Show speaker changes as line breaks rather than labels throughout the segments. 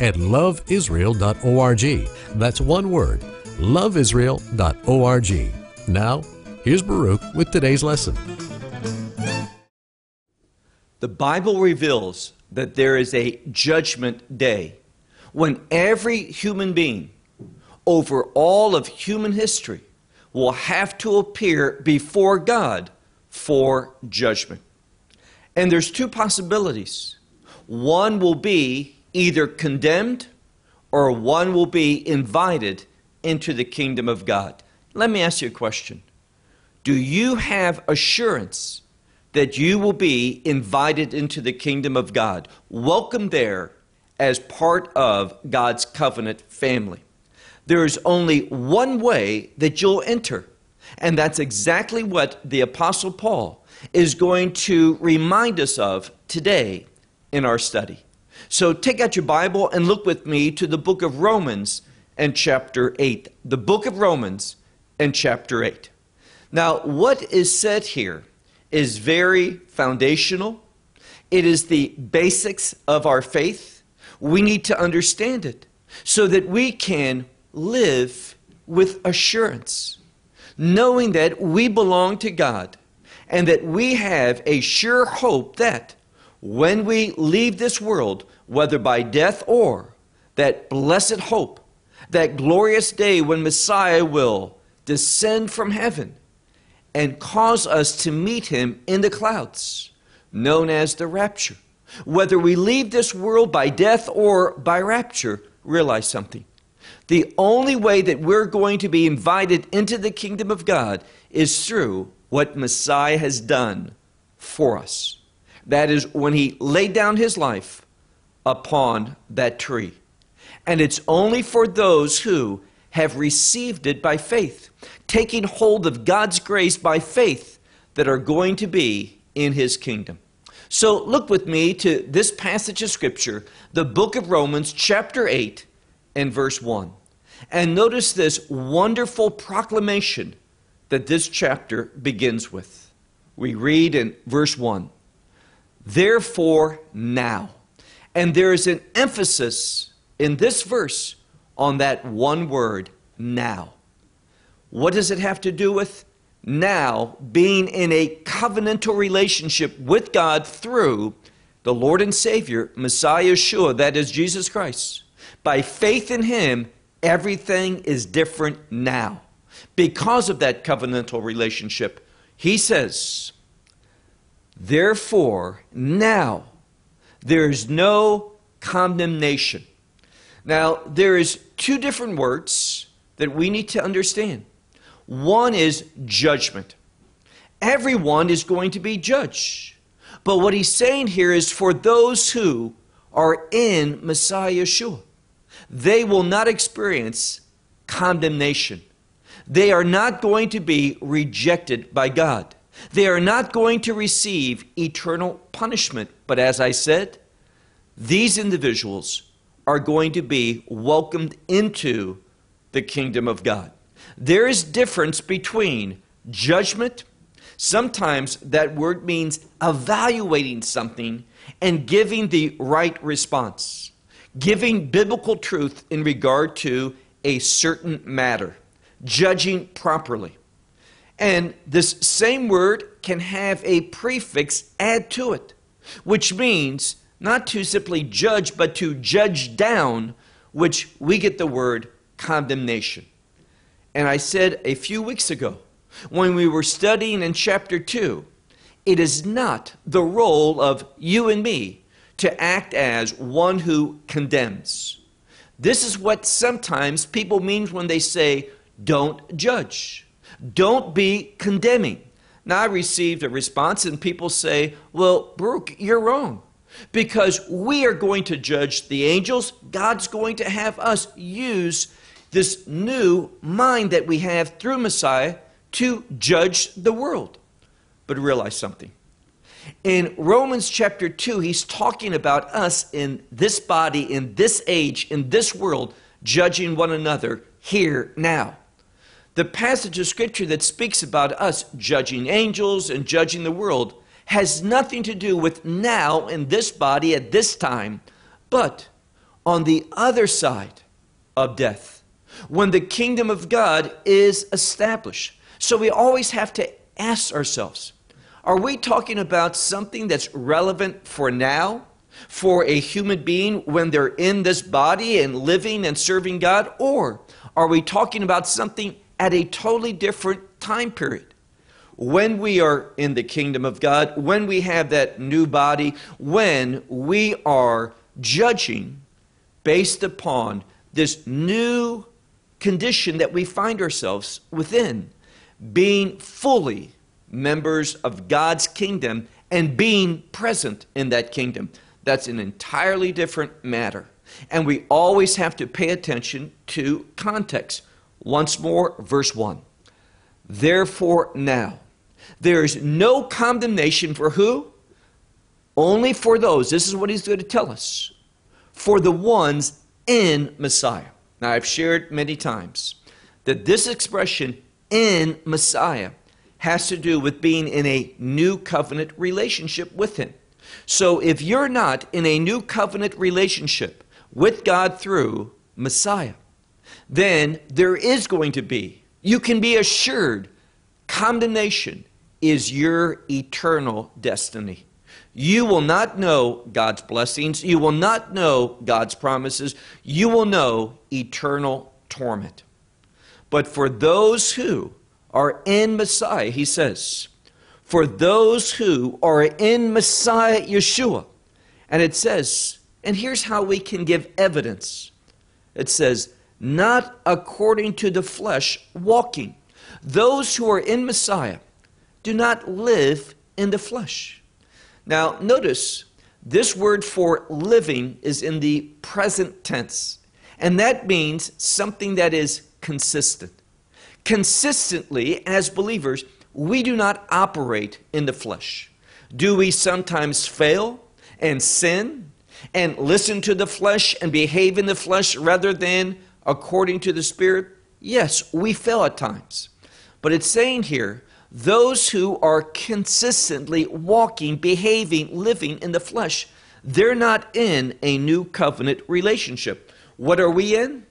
at loveisrael.org. That's one word, loveisrael.org. Now, here's Baruch with today's lesson.
The Bible reveals that there is a judgment day when every human being over all of human history will have to appear before God for judgment. And there's two possibilities. One will be either condemned or one will be invited into the kingdom of God. Let me ask you a question. Do you have assurance that you will be invited into the kingdom of God, welcome there as part of God's covenant family. There is only one way that you'll enter, and that's exactly what the Apostle Paul is going to remind us of today in our study. So take out your Bible and look with me to the book of Romans and chapter 8. The book of Romans and chapter 8. Now, what is said here is very foundational. It is the basics of our faith. We need to understand it so that we can live with assurance, knowing that we belong to God and that we have a sure hope that when we leave this world, whether by death or that blessed hope, that glorious day when Messiah will descend from heaven and cause us to meet him in the clouds, known as the rapture. Whether we leave this world by death or by rapture, realize something. The only way that we're going to be invited into the kingdom of God is through what Messiah has done for us. That is, when he laid down his life upon that tree. And it's only for those who have received it by faith, taking hold of God's grace by faith that are going to be in his kingdom. So look with me to this passage of Scripture, the book of Romans, chapter 8, and verse 1. And notice this wonderful proclamation that this chapter begins with. We read in verse 1 Therefore, now. And there is an emphasis in this verse on that one word, now. What does it have to do with? Now being in a covenantal relationship with God through the Lord and Savior, Messiah Yeshua, that is Jesus Christ. By faith in Him, everything is different now. Because of that covenantal relationship, He says, Therefore, now there is no condemnation now, there is two different words that we need to understand. One is judgment. Everyone is going to be judged. But what he's saying here is for those who are in Messiah Yeshua, they will not experience condemnation. They are not going to be rejected by God. They are not going to receive eternal punishment. But as I said, these individuals are going to be welcomed into the kingdom of God. There is difference between judgment, sometimes that word means evaluating something and giving the right response, giving biblical truth in regard to a certain matter, judging properly. And this same word can have a prefix add to it, which means not to simply judge, but to judge down, which we get the word condemnation. And I said a few weeks ago, when we were studying in chapter 2, it is not the role of you and me to act as one who condemns. This is what sometimes people mean when they say, don't judge, don't be condemning. Now, I received a response, and people say, Well, Baruch, you're wrong. because we are going to judge the angels. God's going to have us use this new mind that we have through Messiah to judge the world. But realize something. In Romans chapter 2, he's talking about us in this body, in this age, in this world, judging one another here now. The passage of scripture that speaks about us judging angels and judging the world has nothing to do with now in this body at this time, but on the other side of death, when the kingdom of God is established. So we always have to ask ourselves are we talking about something that's relevant for now, for a human being when they're in this body and living and serving God? Or are we talking about something at a totally different time period? When we are in the kingdom of God, when we have that new body, when we are judging based upon this new condition that we find ourselves within, being fully members of God's kingdom and being present in that kingdom. That's an entirely different matter. And we always have to pay attention to context. Once more, verse 1. Therefore, now, there is no condemnation for who? Only for those. This is what he's going to tell us. For the ones in Messiah. Now, I've shared many times that this expression, in Messiah, has to do with being in a new covenant relationship with Him. So if you're not in a new covenant relationship with God through Messiah, then there is going to be, you can be assured, condemnation is your eternal destiny. You will not know God's blessings. You will not know God's promises. You will know eternal torment. But for those who are in Messiah, he says, for those who are in Messiah Yeshua. And it says, and here's how we can give evidence it says, not according to the flesh, walking. Those who are in Messiah do not live in the flesh. Now, notice this word for living is in the present tense, and that means something that is consistent consistently as believers, we do not operate in the flesh. Do we sometimes fail and sin and listen to the flesh and behave in the flesh rather than according to the Spirit? Yes, we fail at times. But it's saying here, those who are consistently walking, behaving, living in the flesh, they're not in a new covenant relationship. What are we in?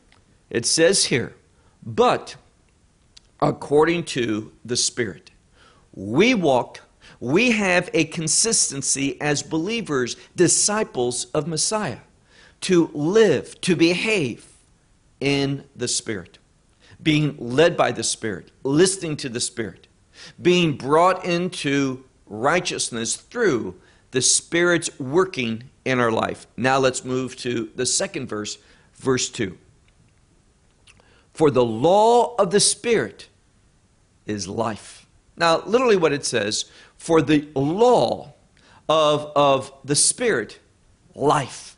It says here, but according to the Spirit. We walk, we have a consistency as believers, disciples of Messiah, to live, to behave in the Spirit, being led by the Spirit, listening to the Spirit, being brought into righteousness through the Spirit's working in our life. Now let's move to the second verse, verse 2. For the law of the Spirit is life. Now, literally, what it says for the law of, of the Spirit, life.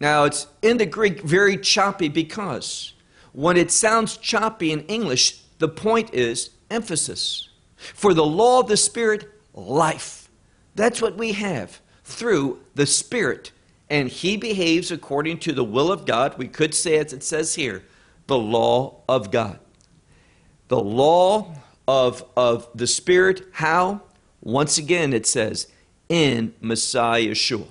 Now, it's in the Greek very choppy because when it sounds choppy in English, the point is emphasis. For the law of the Spirit, life. That's what we have through the Spirit. And He behaves according to the will of God. We could say, as it says here, the law of God. The law of, of the Spirit. How? Once again, it says, in Messiah Yeshua.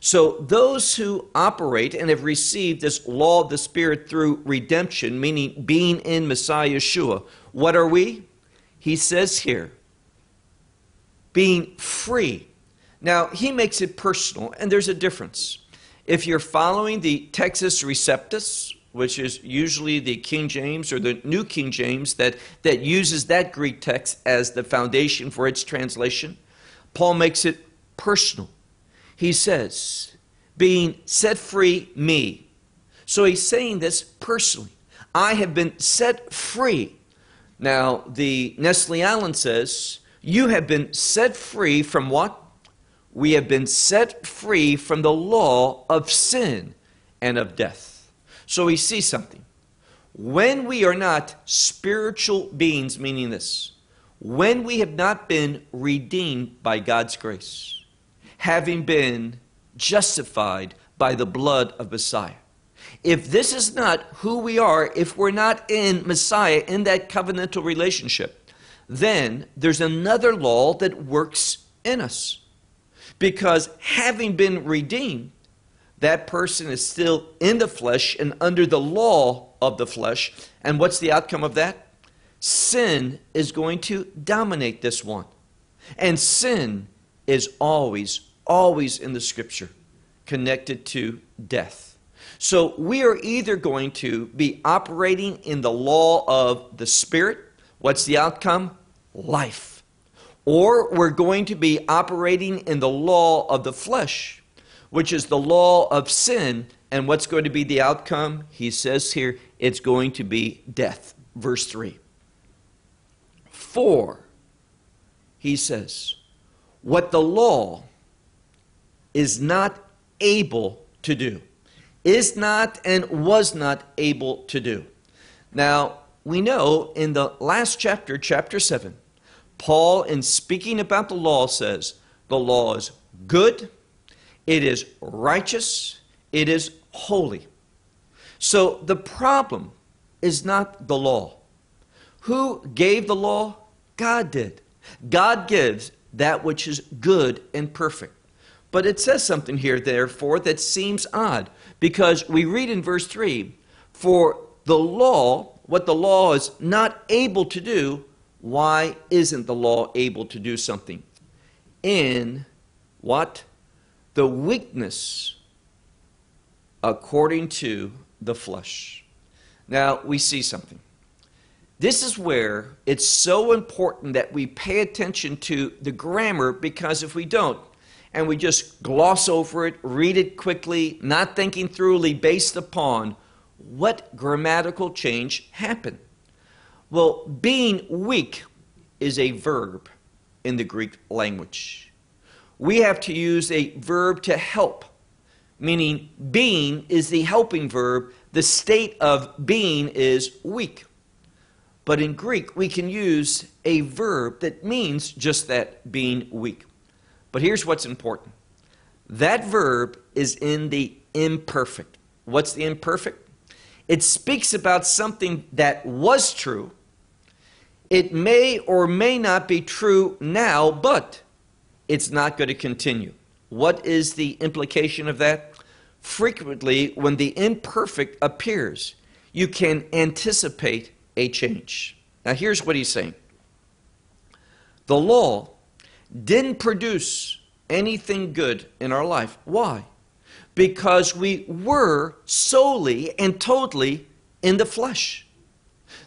So those who operate and have received this law of the Spirit through redemption, meaning being in Messiah Yeshua, what are we? He says here, being free. Now, he makes it personal, and there's a difference. If you're following the Textus Receptus, which is usually the King James or the New King James that, that uses that Greek text as the foundation for its translation. Paul makes it personal. He says, being set free me. So he's saying this personally. I have been set free. Now, the Nestle Aland says, you have been set free from what? we have been set free from the law of sin and of death. So we see something. When we are not spiritual beings, meaning this, when we have not been redeemed by God's grace, having been justified by the blood of Messiah, if this is not who we are, if we're not in Messiah, in that covenantal relationship, then there's another law that works in us. Because having been redeemed, that person is still in the flesh and under the law of the flesh. And what's the outcome of that? Sin is going to dominate this one. And sin is always, always in the scripture connected to death. So we are either going to be operating in the law of the Spirit. What's the outcome? Life. Or we're going to be operating in the law of the flesh, which is the law of sin. And what's going to be the outcome? He says here, it's going to be death. Verse 3. For, he says, what the law is not able to do, is not and was not able to do. Now, we know in the last chapter, chapter 7, Paul, in speaking about the law, says the law is good, it is righteous, it is holy. So the problem is not the law. Who gave the law? God did. God gives that which is good and perfect. But it says something here, therefore, that seems odd because we read in verse 3 For the law, what the law is not able to do, why isn't the law able to do something? In what? The weakness according to the flesh. Now, we see something. This is where it's so important that we pay attention to the grammar because if we don't, and we just gloss over it, read it quickly, not thinking thoroughly based upon what grammatical change happened. Well, being weak is a verb in the Greek language. We have to use a verb to help, meaning being is the helping verb. The state of being is weak. But in Greek, we can use a verb that means just that, being weak. But here's what's important that verb is in the imperfect. What's the imperfect? It speaks about something that was true. It may or may not be true now, but it's not going to continue. What is the implication of that? Frequently, when the imperfect appears, you can anticipate a change. Now, here's what he's saying the law didn't produce anything good in our life. Why? Because we were solely and totally in the flesh.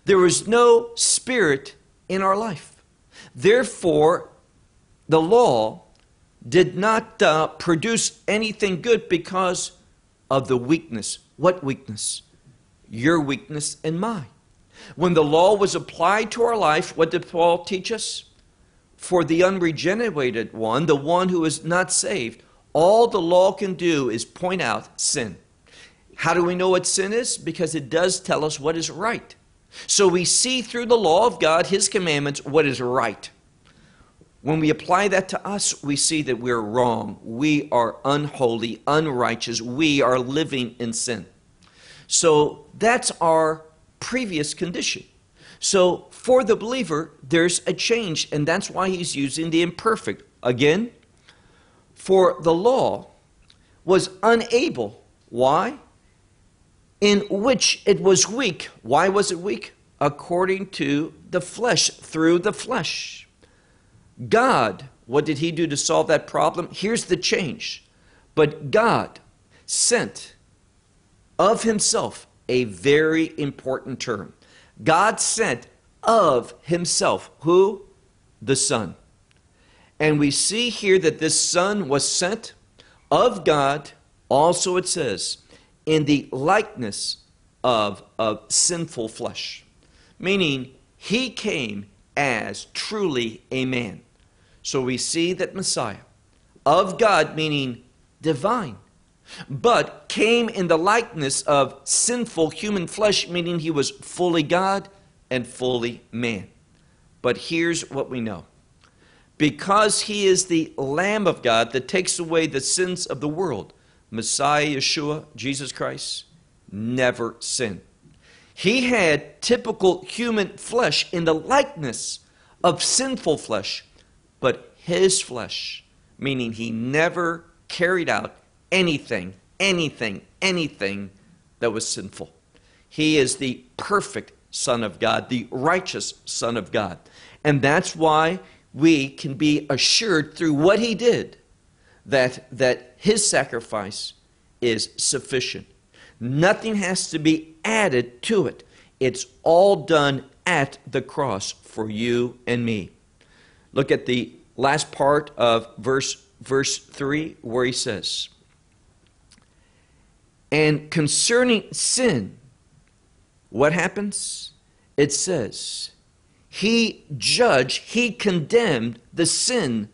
There was no spirit in our life. Therefore, the law did not uh, produce anything good because of the weakness. What weakness? Your weakness and mine. When the law was applied to our life, what did Paul teach us? For the unregenerated one, the one who is not saved, all the law can do is point out sin. How do we know what sin is? Because it does tell us what is right. So we see through the law of God, His commandments, what is right. When we apply that to us, we see that we're wrong. We are unholy, unrighteous. We are living in sin. So that's our previous condition. So for the believer, there's a change, and that's why he's using the imperfect. Again, for the law was unable. Why? In which it was weak. Why was it weak? According to the flesh, through the flesh. God, what did he do to solve that problem? Here's the change. But God sent of himself a very important term. God sent of himself. Who? The Son. And we see here that this Son was sent of God, also it says, in the likeness of, of sinful flesh. Meaning, he came as truly a man. So we see that Messiah, of God, meaning divine, but came in the likeness of sinful human flesh, meaning he was fully God and fully man. But here's what we know because he is the Lamb of God that takes away the sins of the world, Messiah Yeshua, Jesus Christ, never sinned. He had typical human flesh in the likeness of sinful flesh, but his flesh, meaning he never carried out anything, anything, anything that was sinful. He is the perfect Son of God, the righteous Son of God. And that's why we can be assured through what he did that, that his sacrifice is sufficient. Nothing has to be added to it. It's all done at the cross for you and me. Look at the last part of verse, verse 3 where he says, And concerning sin, what happens? It says, He judged, He condemned the sin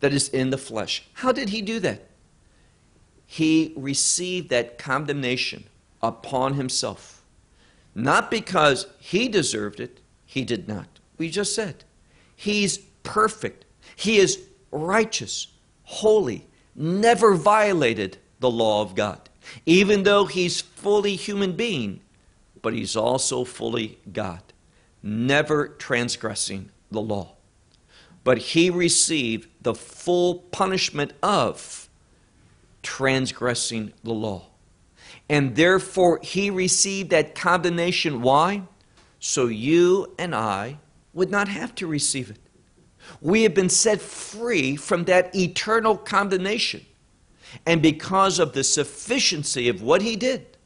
that is in the flesh. How did He do that? He received that condemnation upon Himself. Not because He deserved it, He did not. We just said, He's perfect. He is righteous, holy, never violated the law of God. Even though he's fully human being, but he's also fully God, never transgressing the law. But he received the full punishment of transgressing the law. And therefore, he received that condemnation. Why? So you and I would not have to receive it. We have been set free from that eternal condemnation. And because of the sufficiency of what he did,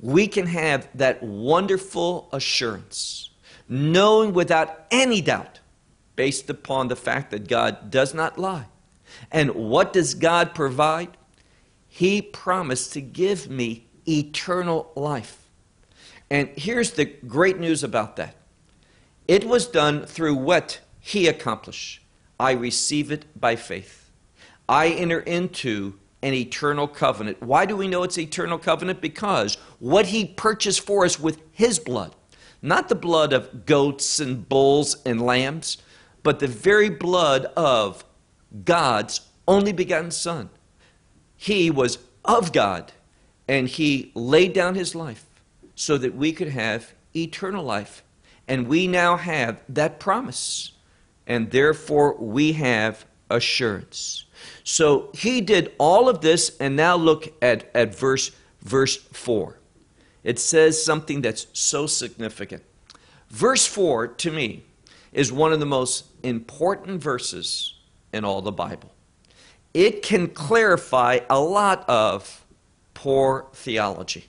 we can have that wonderful assurance, knowing without any doubt, based upon the fact that God does not lie. And what does God provide? He promised to give me eternal life. And here's the great news about that it was done through what He accomplished. I receive it by faith. I enter into an eternal covenant. Why do we know it's eternal covenant? Because what he purchased for us with his blood, not the blood of goats and bulls and lambs, but the very blood of God's only begotten Son. He was of God, and he laid down his life so that we could have eternal life. And we now have that promise, and therefore we have assurance. So he did all of this, and now look at, at verse, verse 4. It says something that's so significant. Verse 4, to me, is one of the most important verses in all the Bible. It can clarify a lot of poor theology.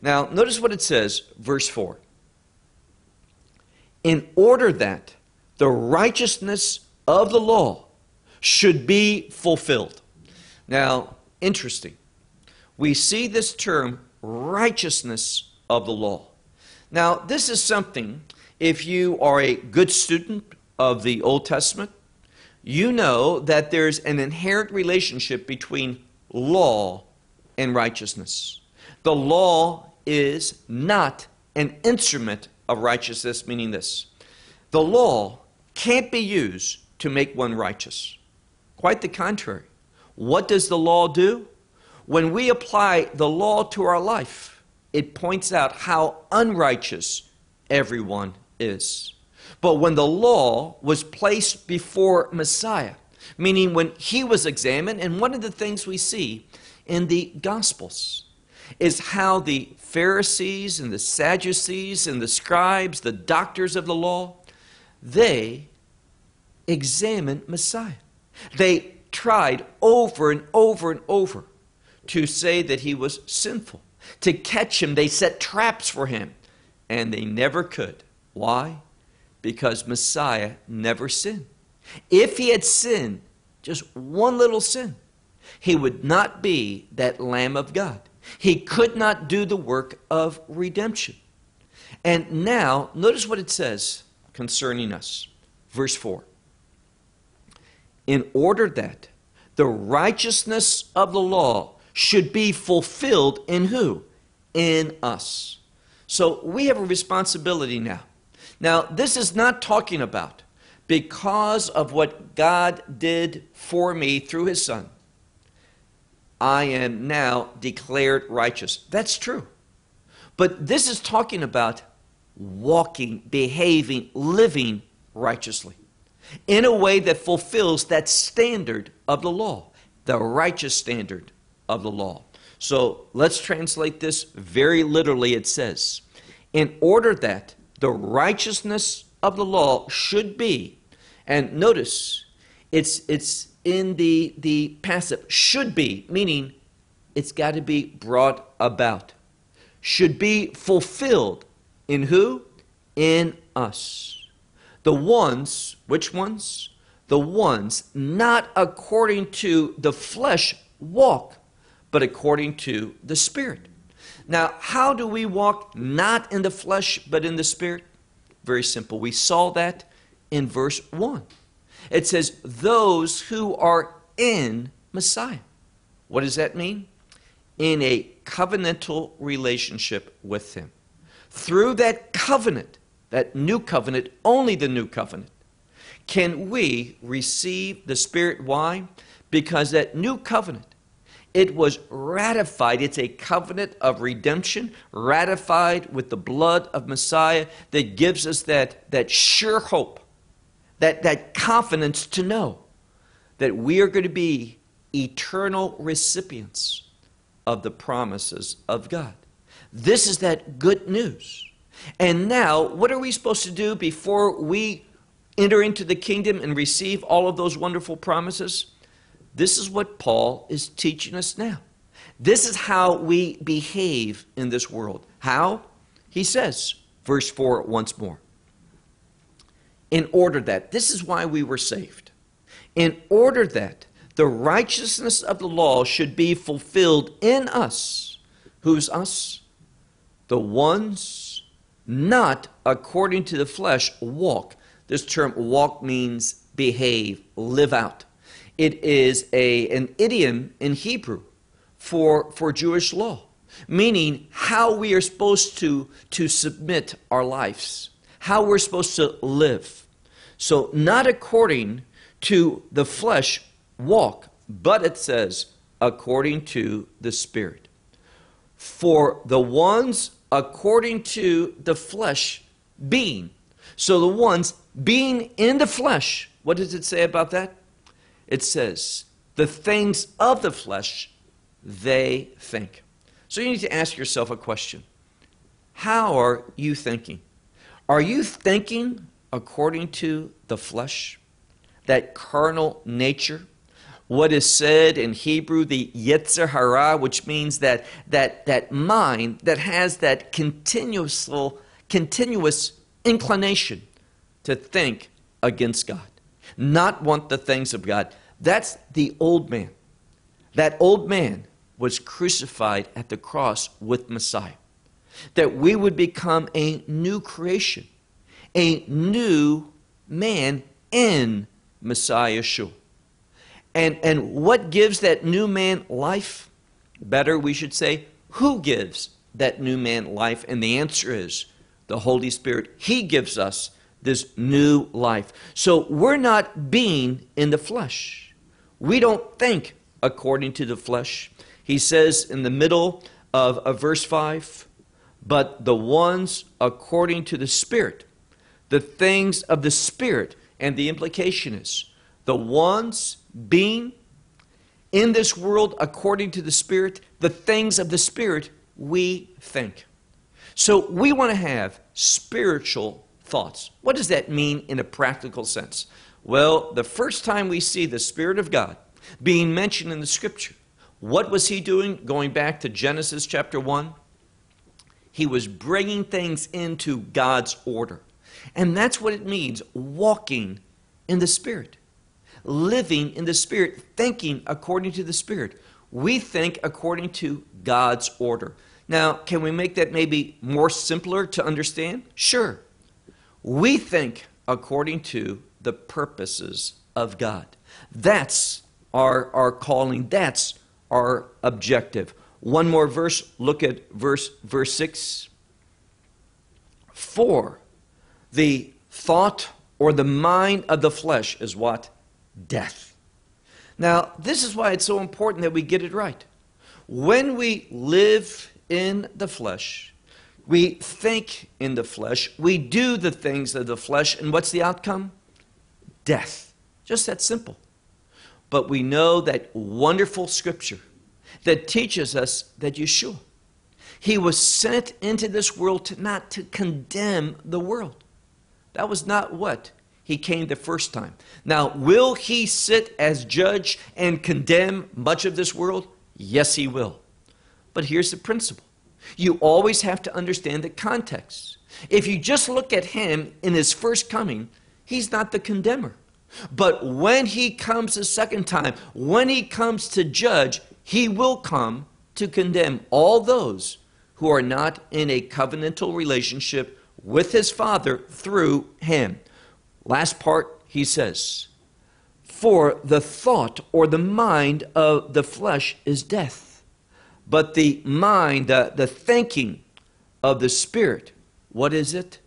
Now, notice what it says, verse 4. In order that the righteousness of the law should be fulfilled. Now, interesting. We see this term righteousness of the law. Now, this is something, if you are a good student of the Old Testament, you know that there's an inherent relationship between law and righteousness. The law is not an instrument of righteousness, meaning this the law can't be used to make one righteous. Quite the contrary. What does the law do? When we apply the law to our life, it points out how unrighteous everyone is. But when the law was placed before Messiah, meaning when he was examined, and one of the things we see in the Gospels is how the Pharisees and the Sadducees and the scribes, the doctors of the law, they examined Messiah. They tried over and over and over to say that he was sinful. To catch him, they set traps for him, and they never could. Why? Because Messiah never sinned. If he had sinned, just one little sin, he would not be that Lamb of God. He could not do the work of redemption. And now, notice what it says concerning us. Verse 4 in order that the righteousness of the law should be fulfilled in who? In us. So we have a responsibility now. Now, this is not talking about because of what God did for me through his son. I am now declared righteous. That's true. But this is talking about walking, behaving, living righteously in a way that fulfills that standard of the law, the righteous standard of the law. So let's translate this very literally. It says, in order that the righteousness of the law should be, and notice it's, it's in the, the passive, should be, meaning it's got to be brought about, should be fulfilled in who? In us. The ones, which ones? The ones not according to the flesh walk, but according to the Spirit. Now, how do we walk not in the flesh, but in the Spirit? Very simple. We saw that in verse 1. It says, Those who are in Messiah. What does that mean? In a covenantal relationship with Him. Through that covenant, that new covenant, only the new covenant, can we receive the Spirit. Why? Because that new covenant, it was ratified. It's a covenant of redemption, ratified with the blood of Messiah that gives us that, that sure hope, that, that confidence to know that we are going to be eternal recipients of the promises of God. This is that good news. And now, what are we supposed to do before we enter into the kingdom and receive all of those wonderful promises? This is what Paul is teaching us now. This is how we behave in this world. How? He says, verse 4 once more. In order that, this is why we were saved. In order that the righteousness of the law should be fulfilled in us. Who's us? The ones not according to the flesh walk. This term walk means behave, live out. It is a, an idiom in Hebrew for, for Jewish law, meaning how we are supposed to, to submit our lives, how we're supposed to live. So, not according to the flesh walk, but it says, according to the Spirit. For the ones according to the flesh being. So the ones being in the flesh, what does it say about that? It says, the things of the flesh they think. So you need to ask yourself a question How are you thinking? Are you thinking according to the flesh, that carnal nature? What is said in Hebrew, the Yetzer which means that, that, that mind that has that continuous, continuous inclination to think against God, not want the things of God. That's the old man. That old man was crucified at the cross with Messiah. That we would become a new creation, a new man in Messiah Yeshua. And, and what gives that new man life? Better, we should say, who gives that new man life? And the answer is the Holy Spirit. He gives us this new life. So we're not being in the flesh. We don't think according to the flesh. He says in the middle of, of verse 5 but the ones according to the Spirit, the things of the Spirit. And the implication is the ones being in this world according to the Spirit, the things of the Spirit we think. So we want to have spiritual thoughts. What does that mean in a practical sense? Well, the first time we see the Spirit of God being mentioned in the Scripture, what was he doing? Going back to Genesis chapter 1, he was bringing things into God's order. And that's what it means walking in the Spirit living in the Spirit, thinking according to the Spirit. We think according to God's order. Now, can we make that maybe more simpler to understand? Sure. We think according to the purposes of God. That's our, our calling. That's our objective. One more verse. Look at verse verse 6. For the thought or the mind of the flesh is what? Death. Now, this is why it's so important that we get it right. When we live in the flesh, we think in the flesh, we do the things of the flesh, and what's the outcome? Death. Just that simple. But we know that wonderful scripture that teaches us that Yeshua, he was sent into this world to not to condemn the world. That was not what he came the first time. Now, will he sit as judge and condemn much of this world? Yes, he will. But here's the principle you always have to understand the context. If you just look at him in his first coming, he's not the condemner. But when he comes a second time, when he comes to judge, he will come to condemn all those who are not in a covenantal relationship with his Father through him. Last part, he says, For the thought or the mind of the flesh is death, but the mind, the, the thinking of the Spirit, what is it?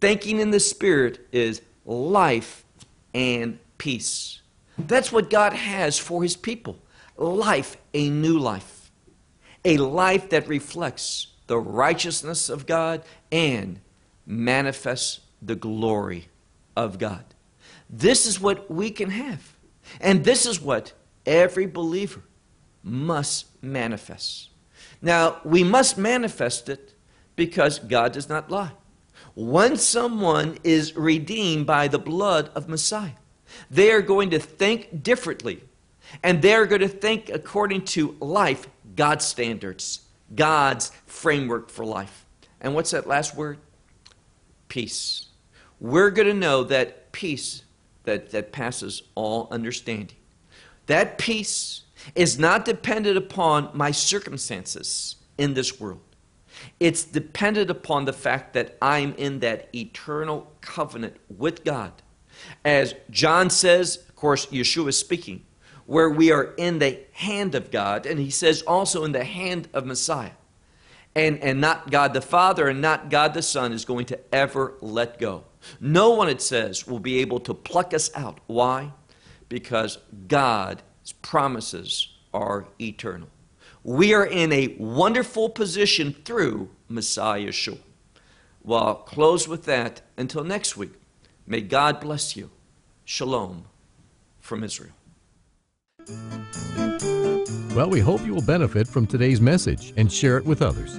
Thinking in the Spirit is life and peace. That's what God has for his people life, a new life, a life that reflects the righteousness of God and manifests the glory of God. This is what we can have. And this is what every believer must manifest. Now, we must manifest it because God does not lie. Once someone is redeemed by the blood of Messiah, they are going to think differently. And they're going to think according to life, God's standards, God's framework for life. And what's that last word? Peace. We're going to know that peace that, that passes all understanding. That peace is not dependent upon my circumstances in this world. It's dependent upon the fact that I'm in that eternal covenant with God as John says, of course, Yeshua is speaking, where we are in the hand of God, and he says also in the hand of Messiah. And, and not God the Father and not God the Son is going to ever let go. No one, it says, will be able to pluck us out. Why? Because God's promises are eternal. We are in a wonderful position through Messiah Yeshua. Well, I'll close with that until next week. May God bless you. Shalom from Israel.
Well, we hope you will benefit from today's message and share it with others.